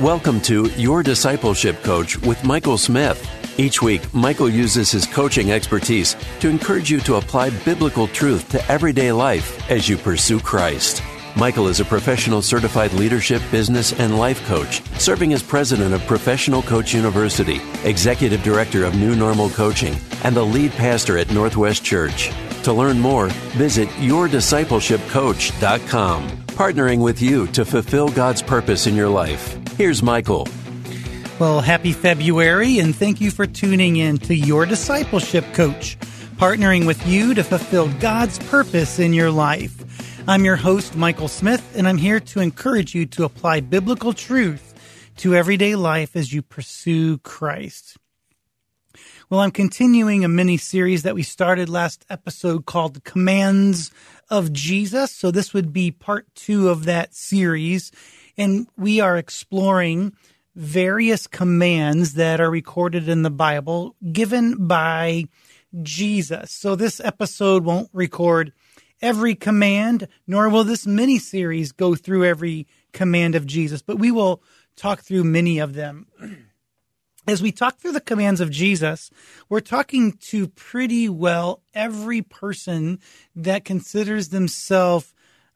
Welcome to Your Discipleship Coach with Michael Smith. Each week, Michael uses his coaching expertise to encourage you to apply biblical truth to everyday life as you pursue Christ. Michael is a professional certified leadership, business, and life coach, serving as president of Professional Coach University, executive director of New Normal Coaching, and the lead pastor at Northwest Church. To learn more, visit yourdiscipleshipcoach.com, partnering with you to fulfill God's purpose in your life. Here's Michael. Well, happy February, and thank you for tuning in to Your Discipleship Coach, partnering with you to fulfill God's purpose in your life. I'm your host, Michael Smith, and I'm here to encourage you to apply biblical truth to everyday life as you pursue Christ. Well, I'm continuing a mini series that we started last episode called Commands of Jesus. So this would be part two of that series. And we are exploring various commands that are recorded in the Bible given by Jesus. So this episode won't record every command, nor will this mini series go through every command of Jesus, but we will talk through many of them. As we talk through the commands of Jesus, we're talking to pretty well every person that considers themselves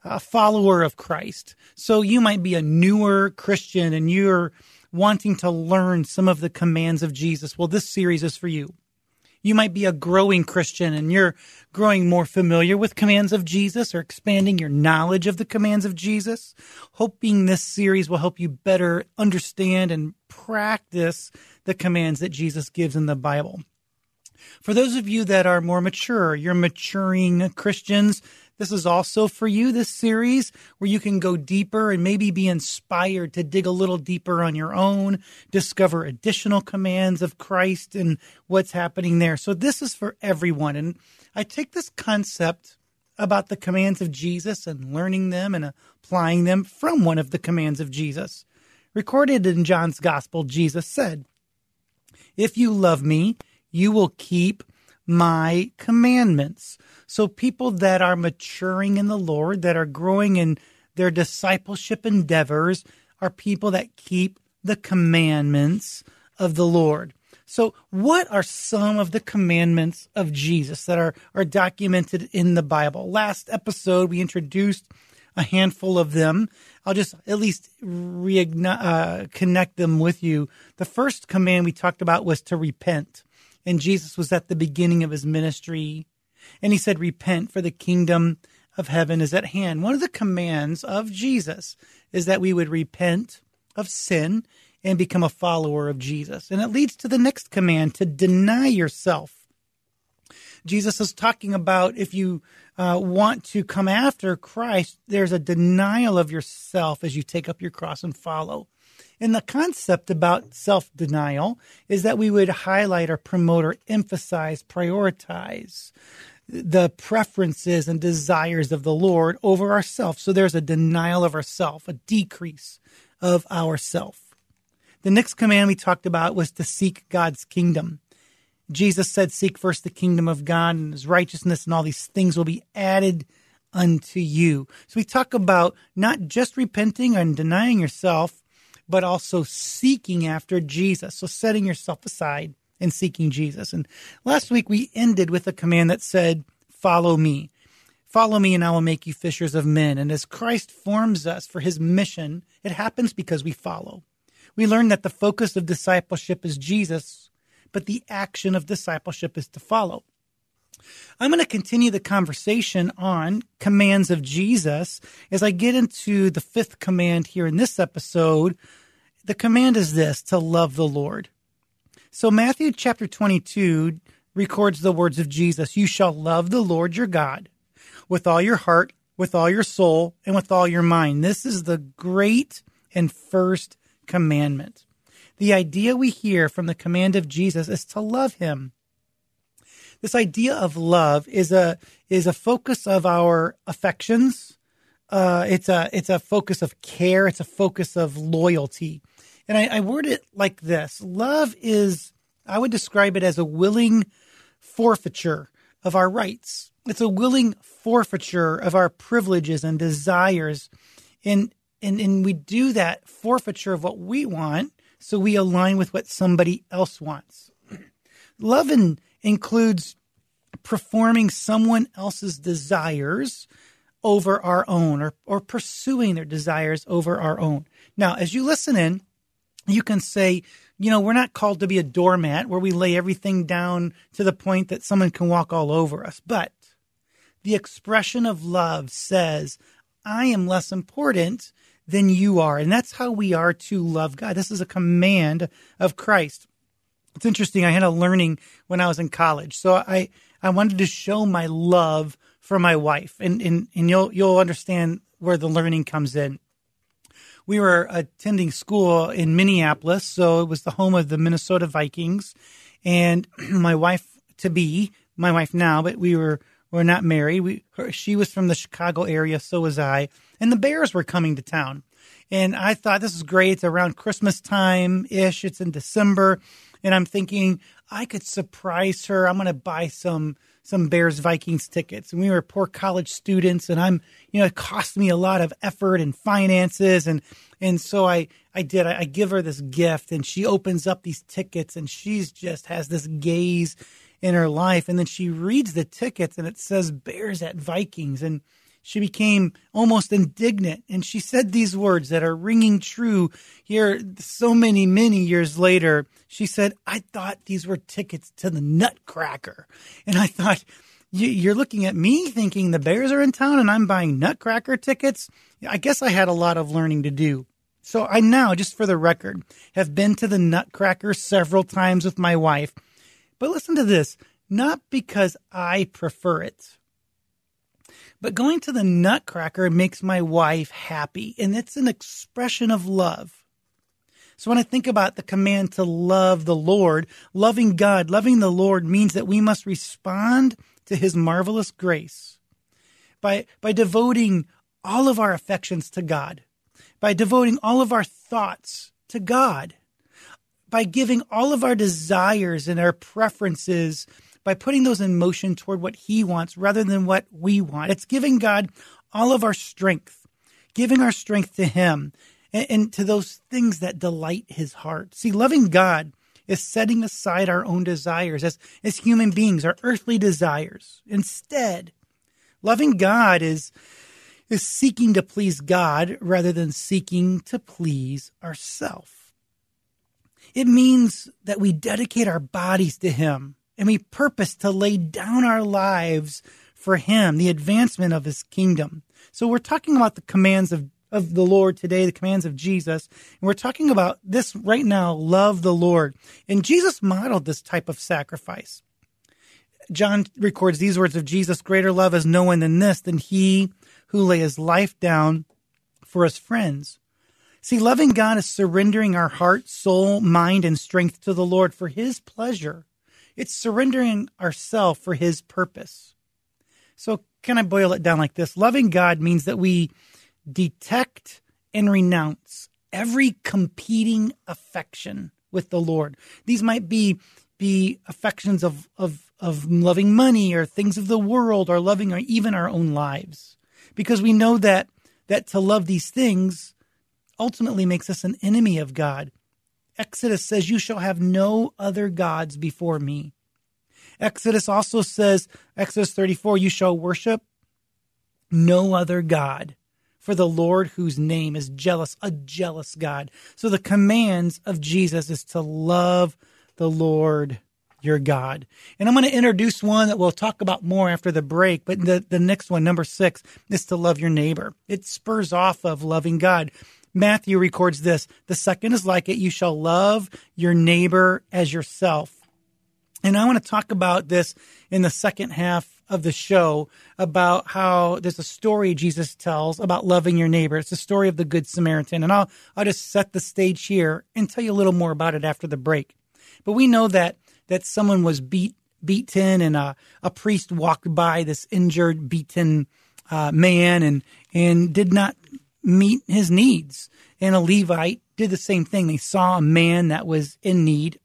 a follower of Christ. So you might be a newer Christian and you're wanting to learn some of the commands of Jesus. Well, this series is for you. You might be a growing Christian and you're growing more familiar with commands of Jesus or expanding your knowledge of the commands of Jesus. Hoping this series will help you better understand and practice the commands that Jesus gives in the Bible. For those of you that are more mature, you're maturing Christians, this is also for you, this series where you can go deeper and maybe be inspired to dig a little deeper on your own, discover additional commands of Christ and what's happening there. So this is for everyone. And I take this concept about the commands of Jesus and learning them and applying them from one of the commands of Jesus. Recorded in John's Gospel, Jesus said, If you love me, you will keep my commandments. So people that are maturing in the Lord, that are growing in their discipleship endeavors, are people that keep the commandments of the Lord. So, what are some of the commandments of Jesus that are, are documented in the Bible? Last episode, we introduced a handful of them. I'll just at least reignite, uh, connect them with you. The first command we talked about was to repent. And Jesus was at the beginning of his ministry. And he said, Repent, for the kingdom of heaven is at hand. One of the commands of Jesus is that we would repent of sin and become a follower of Jesus. And it leads to the next command to deny yourself. Jesus is talking about if you uh, want to come after Christ, there's a denial of yourself as you take up your cross and follow. And the concept about self denial is that we would highlight or promote or emphasize, prioritize the preferences and desires of the Lord over ourselves. So there's a denial of ourself, a decrease of ourself. The next command we talked about was to seek God's kingdom. Jesus said, Seek first the kingdom of God and his righteousness, and all these things will be added unto you. So we talk about not just repenting and denying yourself, but also seeking after Jesus. So setting yourself aside and seeking Jesus. And last week we ended with a command that said, Follow me. Follow me, and I will make you fishers of men. And as Christ forms us for his mission, it happens because we follow. We learn that the focus of discipleship is Jesus, but the action of discipleship is to follow. I'm going to continue the conversation on commands of Jesus as I get into the fifth command here in this episode. The command is this to love the Lord. So, Matthew chapter 22 records the words of Jesus You shall love the Lord your God with all your heart, with all your soul, and with all your mind. This is the great and first commandment. The idea we hear from the command of Jesus is to love him. This idea of love is a is a focus of our affections. Uh, it's a it's a focus of care. It's a focus of loyalty. And I, I word it like this: Love is, I would describe it as a willing forfeiture of our rights. It's a willing forfeiture of our privileges and desires. And, and, and we do that forfeiture of what we want so we align with what somebody else wants. Love in, includes performing someone else's desires over our own or, or pursuing their desires over our own. Now, as you listen in, you can say, you know, we're not called to be a doormat where we lay everything down to the point that someone can walk all over us. But the expression of love says, I am less important than you are. And that's how we are to love God. This is a command of Christ. It's interesting. I had a learning when I was in college. So I, I wanted to show my love for my wife and, and, and you'll, you'll understand where the learning comes in we were attending school in Minneapolis, so it was the home of the Minnesota Vikings. And my wife to be, my wife now, but we were were not married. We her, she was from the Chicago area, so was I, and the Bears were coming to town. And I thought this is great. It's around Christmas time ish. It's in December, and I'm thinking I could surprise her. I'm going to buy some some Bears Vikings tickets. And we were poor college students and I'm, you know, it cost me a lot of effort and finances. And, and so I, I did, I, I give her this gift and she opens up these tickets and she's just has this gaze in her life. And then she reads the tickets and it says Bears at Vikings. And, she became almost indignant and she said these words that are ringing true here so many, many years later. She said, I thought these were tickets to the Nutcracker. And I thought, you're looking at me thinking the Bears are in town and I'm buying Nutcracker tickets. I guess I had a lot of learning to do. So I now, just for the record, have been to the Nutcracker several times with my wife. But listen to this, not because I prefer it but going to the Nutcracker makes my wife happy, and it's an expression of love. So when I think about the command to love the Lord, loving God, loving the Lord means that we must respond to his marvelous grace by, by devoting all of our affections to God, by devoting all of our thoughts to God, by giving all of our desires and our preferences by putting those in motion toward what He wants rather than what we want. It's giving God all of our strength, giving our strength to Him and, and to those things that delight His heart. See, loving God is setting aside our own desires as, as human beings, our earthly desires. Instead, loving God is, is seeking to please God rather than seeking to please ourselves. It means that we dedicate our bodies to Him and we purpose to lay down our lives for Him, the advancement of His kingdom. So we're talking about the commands of, of the Lord today, the commands of Jesus. And we're talking about this right now, love the Lord. And Jesus modeled this type of sacrifice. John records these words of Jesus Greater love is no one than this, than he who lay his life down for his friends. See, loving God is surrendering our heart, soul, mind, and strength to the Lord for his pleasure. It's surrendering ourself for his purpose. So can I boil it down like this? Loving God means that we detect and renounce every competing affection with the Lord. These might be be affections of of of loving money or things of the world or loving or even our own lives. Because we know that that to love these things ultimately makes us an enemy of God. Exodus says, You shall have no other gods before me. Exodus also says, Exodus 34, you shall worship no other God for the Lord whose name is jealous, a jealous God. So the commands of Jesus is to love the Lord your God. And I'm going to introduce one that we'll talk about more after the break. But the, the next one, number six, is to love your neighbor. It spurs off of loving God. Matthew records this. The second is like it. You shall love your neighbor as yourself. And I want to talk about this in the second half of the show about how there's a story Jesus tells about loving your neighbor. It's the story of the Good Samaritan. And I'll, I'll just set the stage here and tell you a little more about it after the break. But we know that, that someone was beat, beaten and a, a priest walked by this injured, beaten uh, man and, and did not meet his needs. And a Levite did the same thing. They saw a man that was in need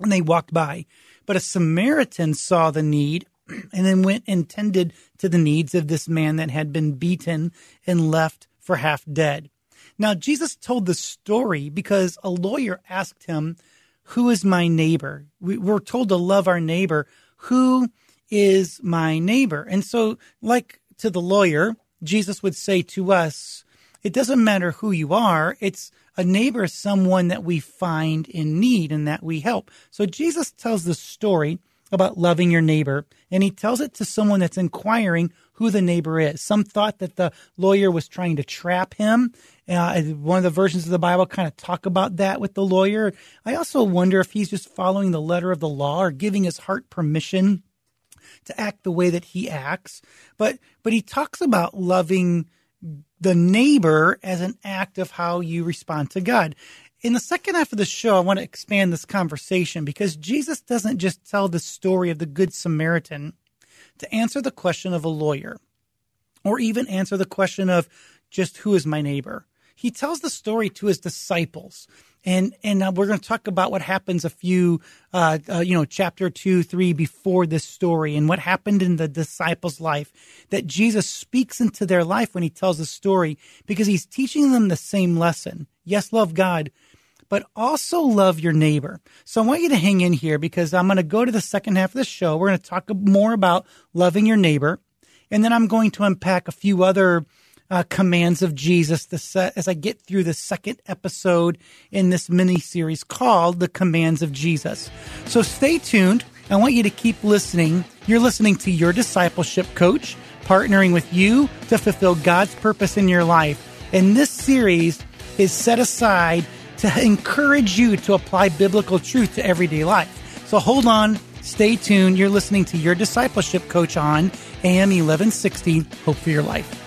and they walked by. But a Samaritan saw the need and then went and tended to the needs of this man that had been beaten and left for half dead. Now, Jesus told the story because a lawyer asked him, Who is my neighbor? We, we're told to love our neighbor. Who is my neighbor? And so, like to the lawyer, Jesus would say to us, It doesn't matter who you are, it's a neighbor someone that we find in need and that we help. So Jesus tells the story about loving your neighbor, and he tells it to someone that's inquiring who the neighbor is. Some thought that the lawyer was trying to trap him. Uh, one of the versions of the Bible kind of talk about that with the lawyer. I also wonder if he's just following the letter of the law or giving his heart permission to act the way that he acts. But but he talks about loving the neighbor as an act of how you respond to God. In the second half of the show, I want to expand this conversation because Jesus doesn't just tell the story of the Good Samaritan to answer the question of a lawyer or even answer the question of just who is my neighbor. He tells the story to his disciples and and uh, we're going to talk about what happens a few uh, uh, you know chapter two three before this story and what happened in the disciples life that jesus speaks into their life when he tells the story because he's teaching them the same lesson. Yes love god but also love your neighbor. So i want you to hang in here because i'm going to go to the second half of the show. We're going to talk more about loving your neighbor. And then i'm going to unpack a few other uh, commands of Jesus as I get through the second episode in this mini series called The Commands of Jesus. So stay tuned. I want you to keep listening. You're listening to your discipleship coach, partnering with you to fulfill God's purpose in your life. And this series is set aside to encourage you to apply biblical truth to everyday life. So hold on, stay tuned. You're listening to your discipleship coach on AM 1160, Hope for Your Life.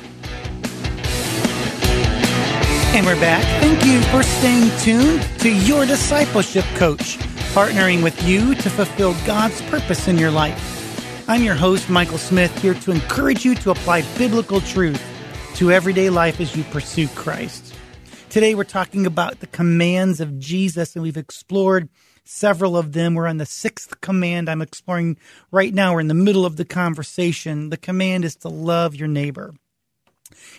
And we're back. Thank you for staying tuned to your discipleship coach, partnering with you to fulfill God's purpose in your life. I'm your host, Michael Smith, here to encourage you to apply biblical truth to everyday life as you pursue Christ. Today, we're talking about the commands of Jesus, and we've explored several of them. We're on the sixth command I'm exploring right now. We're in the middle of the conversation. The command is to love your neighbor.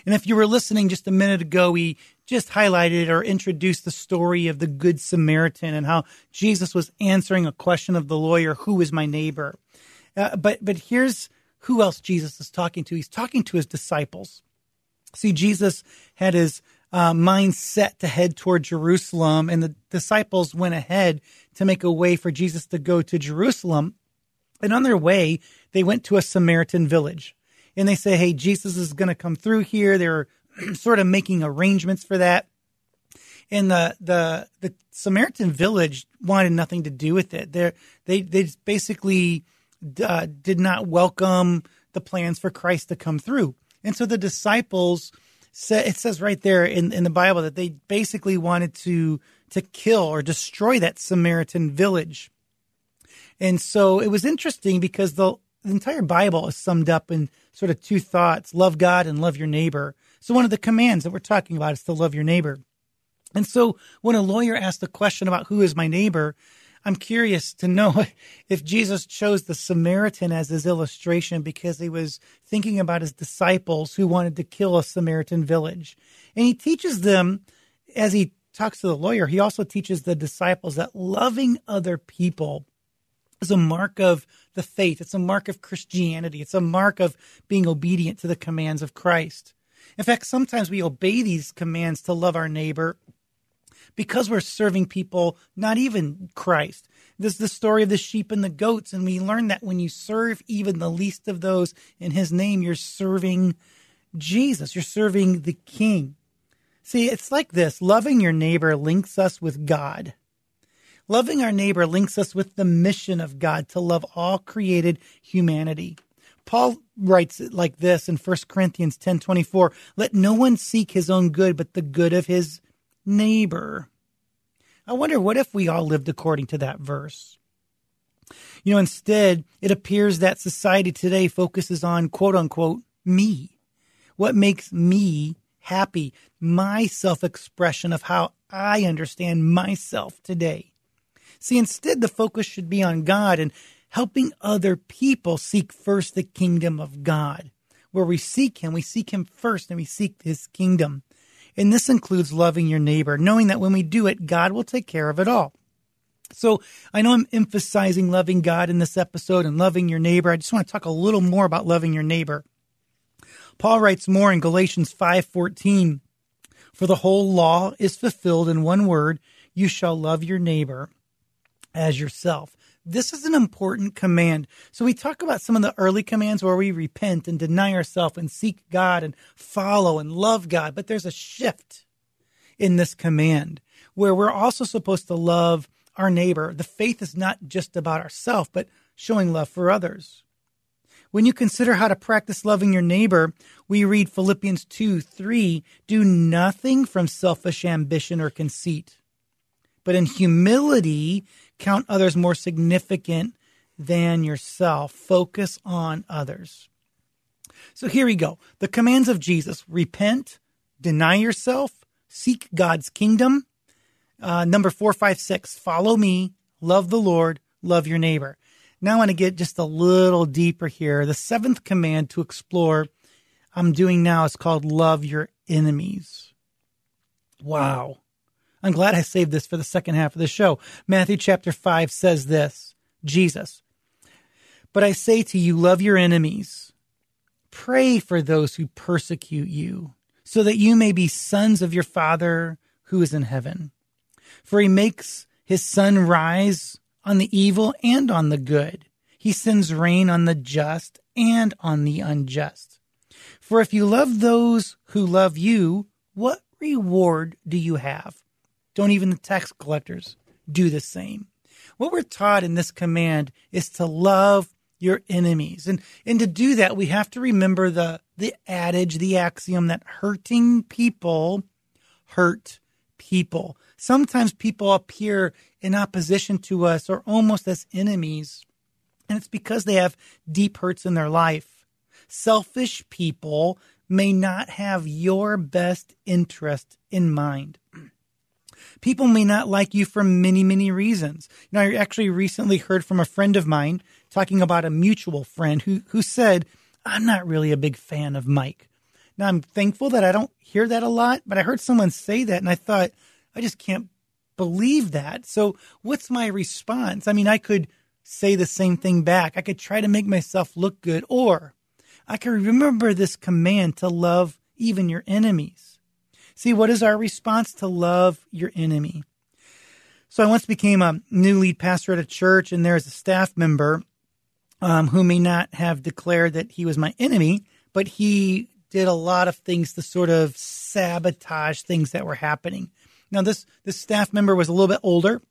And if you were listening just a minute ago, we just highlighted or introduced the story of the Good Samaritan and how Jesus was answering a question of the lawyer, who is my neighbor? Uh, but, but here's who else Jesus is talking to. He's talking to his disciples. See, Jesus had his uh, mind set to head toward Jerusalem, and the disciples went ahead to make a way for Jesus to go to Jerusalem. And on their way, they went to a Samaritan village. And they say, hey, Jesus is going to come through here. They're sort of making arrangements for that. And the the the Samaritan village wanted nothing to do with it. They're, they they basically uh, did not welcome the plans for Christ to come through. And so the disciples said it says right there in, in the Bible that they basically wanted to to kill or destroy that Samaritan village. And so it was interesting because the, the entire Bible is summed up in sort of two thoughts love God and love your neighbor. So one of the commands that we're talking about is to love your neighbor. And so when a lawyer asked the question about who is my neighbor, I'm curious to know if Jesus chose the Samaritan as his illustration because he was thinking about his disciples who wanted to kill a Samaritan village. And he teaches them, as he talks to the lawyer, he also teaches the disciples that loving other people is a mark of the faith. It's a mark of Christianity. It's a mark of being obedient to the commands of Christ. In fact, sometimes we obey these commands to love our neighbor because we're serving people, not even Christ. This is the story of the sheep and the goats, and we learn that when you serve even the least of those in his name, you're serving Jesus. You're serving the King. See, it's like this loving your neighbor links us with God. Loving our neighbor links us with the mission of God to love all created humanity. Paul writes it like this in 1 Corinthians 10:24, "Let no one seek his own good, but the good of his neighbor." I wonder what if we all lived according to that verse? You know, instead, it appears that society today focuses on quote unquote me. What makes me happy? My self expression of how I understand myself today. See, instead, the focus should be on God and helping other people seek first the kingdom of God. Where we seek Him, we seek Him first and we seek His kingdom. And this includes loving your neighbor, knowing that when we do it, God will take care of it all. So I know I'm emphasizing loving God in this episode and loving your neighbor. I just want to talk a little more about loving your neighbor. Paul writes more in Galatians 5:14, "For the whole law is fulfilled in one word, you shall love your neighbor as yourself." This is an important command. So we talk about some of the early commands where we repent and deny ourselves and seek God and follow and love God, but there's a shift in this command where we're also supposed to love our neighbor. The faith is not just about ourselves, but showing love for others. When you consider how to practice loving your neighbor, we read Philippians 2 3 do nothing from selfish ambition or conceit, but in humility count others more significant than yourself. Focus on others. So here we go. The commands of Jesus repent, deny yourself, seek God's kingdom. Uh, number four, five, six, follow me, love the Lord, love your neighbor. Now I want to get just a little deeper here. The seventh command to explore I'm doing now is called love your enemies. Wow. I'm glad I saved this for the second half of the show. Matthew chapter 5 says this Jesus, but I say to you, love your enemies, pray for those who persecute you, so that you may be sons of your Father who is in heaven. For he makes his sun rise on the evil and on the good. He sends rain on the just and on the unjust. For if you love those who love you, what reward do you have? Don't even the tax collectors do the same. What we're taught in this command is to love your enemies. And, and to do that, we have to remember the, the adage, the axiom that hurting people hurt people. Sometimes people appear in opposition to us or almost as enemies. And it's because they have deep hurts in their life. Selfish people may not have your best interest in mind. People may not like you for many, many reasons. You know, I actually recently heard from a friend of mine talking about a mutual friend who, who said, I'm not really a big fan of Mike. Now, I'm thankful that I don't hear that a lot, but I heard someone say that and I thought, I just can't believe that. So, what's my response? I mean, I could say the same thing back. I could try to make myself look good, or I could remember this command to love even your enemies. See, what is our response to love your enemy? So I once became a new lead pastor at a church, and there's a staff member um, who may not have declared that he was my enemy, but he did a lot of things to sort of sabotage things that were happening. Now, this this staff member was a little bit older.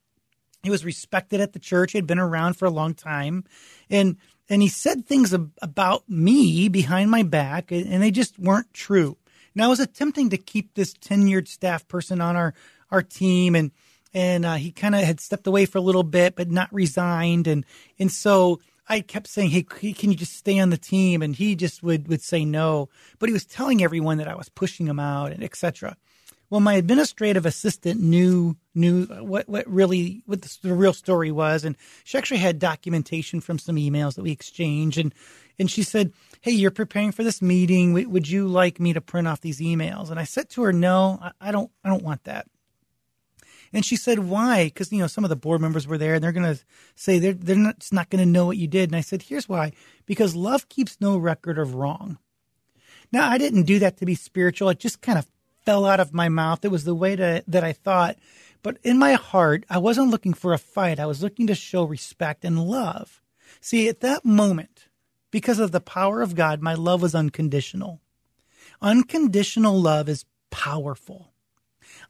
He was respected at the church. He had been around for a long time, and and he said things ab- about me behind my back, and they just weren't true. Now, I was attempting to keep this tenured staff person on our, our team and, and uh, he kind of had stepped away for a little bit, but not resigned. And, and so I kept saying, Hey, can you just stay on the team? And he just would, would say no, but he was telling everyone that I was pushing him out and etc. Well, my administrative assistant knew knew what what really what the, the, real story was, and she actually had documentation from some emails that we exchanged, and and she said, "Hey, you're preparing for this meeting. Would you like me to print off these emails?" And I said to her, "No, I don't. I don't want that." And she said, "Why?" Because you know some of the board members were there, and they're going to say they're they're not, not going to know what you did. And I said, "Here's why: because love keeps no record of wrong." Now, I didn't do that to be spiritual. It just kind of fell out of my mouth. It was the way to, that I thought. But in my heart, I wasn't looking for a fight. I was looking to show respect and love. See, at that moment, because of the power of God, my love was unconditional. Unconditional love is powerful.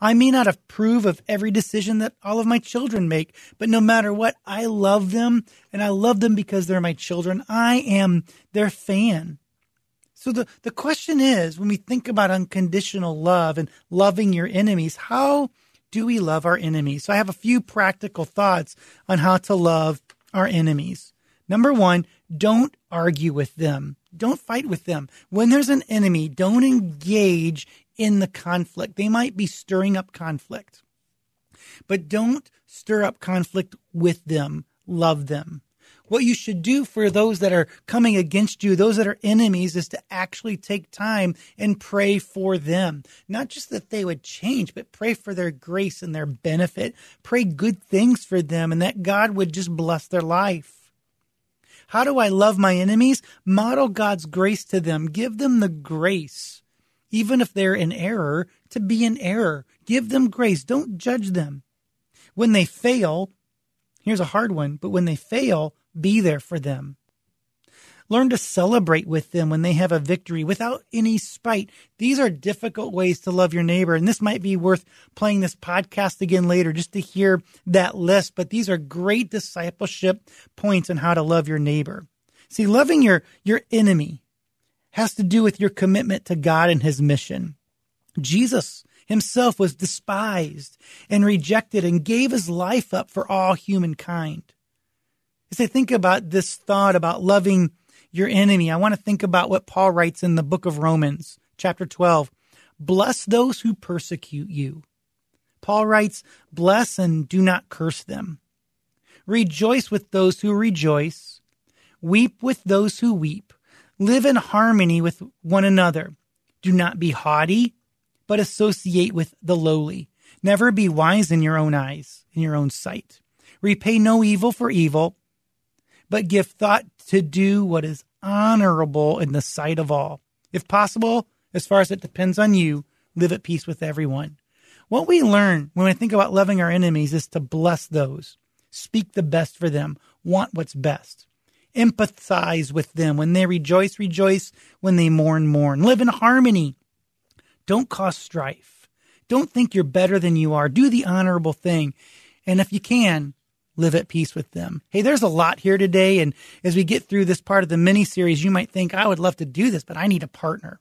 I may not approve of every decision that all of my children make, but no matter what, I love them and I love them because they're my children. I am their fan. So the, the question is when we think about unconditional love and loving your enemies, how do we love our enemies? So I have a few practical thoughts on how to love our enemies. Number one, don't argue with them. Don't fight with them. When there's an enemy, don't engage in the conflict. They might be stirring up conflict, but don't stir up conflict with them. Love them what you should do for those that are coming against you, those that are enemies, is to actually take time and pray for them. Not just that they would change, but pray for their grace and their benefit. Pray good things for them and that God would just bless their life. How do I love my enemies? Model God's grace to them. Give them the grace, even if they're in error, to be in error. Give them grace. Don't judge them. When they fail, here's a hard one, but when they fail, be there for them. Learn to celebrate with them when they have a victory without any spite. These are difficult ways to love your neighbor. And this might be worth playing this podcast again later just to hear that list. But these are great discipleship points on how to love your neighbor. See, loving your, your enemy has to do with your commitment to God and his mission. Jesus himself was despised and rejected and gave his life up for all humankind. As I think about this thought about loving your enemy, I want to think about what Paul writes in the book of Romans, chapter 12. Bless those who persecute you. Paul writes, Bless and do not curse them. Rejoice with those who rejoice. Weep with those who weep. Live in harmony with one another. Do not be haughty, but associate with the lowly. Never be wise in your own eyes, in your own sight. Repay no evil for evil but give thought to do what is honorable in the sight of all. If possible, as far as it depends on you, live at peace with everyone. What we learn when we think about loving our enemies is to bless those, speak the best for them, want what's best, empathize with them. When they rejoice, rejoice. When they mourn, mourn. Live in harmony. Don't cause strife. Don't think you're better than you are. Do the honorable thing. And if you can, live at peace with them. Hey, there's a lot here today. And as we get through this part of the mini series, you might think, I would love to do this, but I need a partner.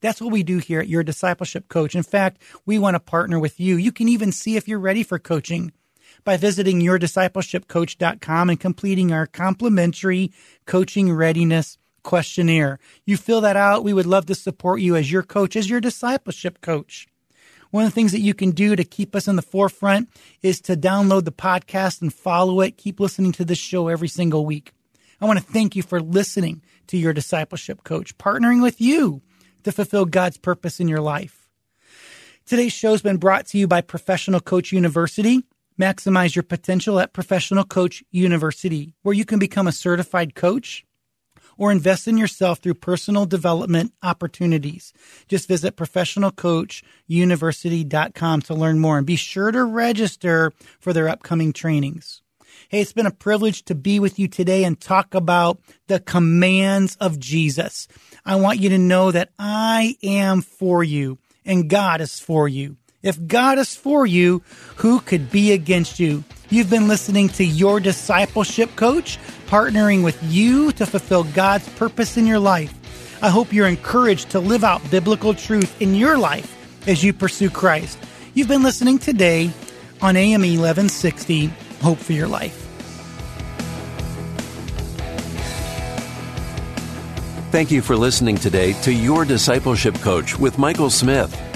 That's what we do here at Your Discipleship Coach. In fact, we want to partner with you. You can even see if you're ready for coaching by visiting yourdiscipleshipcoach.com and completing our complimentary coaching readiness questionnaire. You fill that out. We would love to support you as your coach, as your discipleship coach. One of the things that you can do to keep us in the forefront is to download the podcast and follow it. Keep listening to this show every single week. I want to thank you for listening to your discipleship coach, partnering with you to fulfill God's purpose in your life. Today's show has been brought to you by Professional Coach University. Maximize your potential at Professional Coach University, where you can become a certified coach or invest in yourself through personal development opportunities. Just visit professionalcoachuniversity.com to learn more and be sure to register for their upcoming trainings. Hey, it's been a privilege to be with you today and talk about the commands of Jesus. I want you to know that I am for you and God is for you. If God is for you, who could be against you? You've been listening to Your Discipleship Coach, partnering with you to fulfill God's purpose in your life. I hope you're encouraged to live out biblical truth in your life as you pursue Christ. You've been listening today on AM 1160, Hope for Your Life. Thank you for listening today to Your Discipleship Coach with Michael Smith.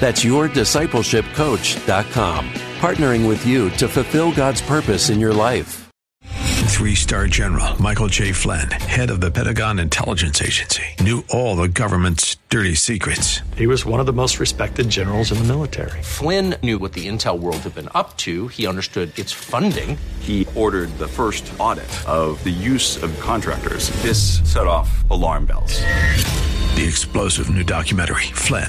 That's yourdiscipleshipcoach.com partnering with you to fulfill God's purpose in your life. Three star general Michael J. Flynn, head of the Pentagon Intelligence Agency, knew all the government's dirty secrets. He was one of the most respected generals in the military. Flynn knew what the intel world had been up to, he understood its funding. He ordered the first audit of the use of contractors. This set off alarm bells. The explosive new documentary, Flynn,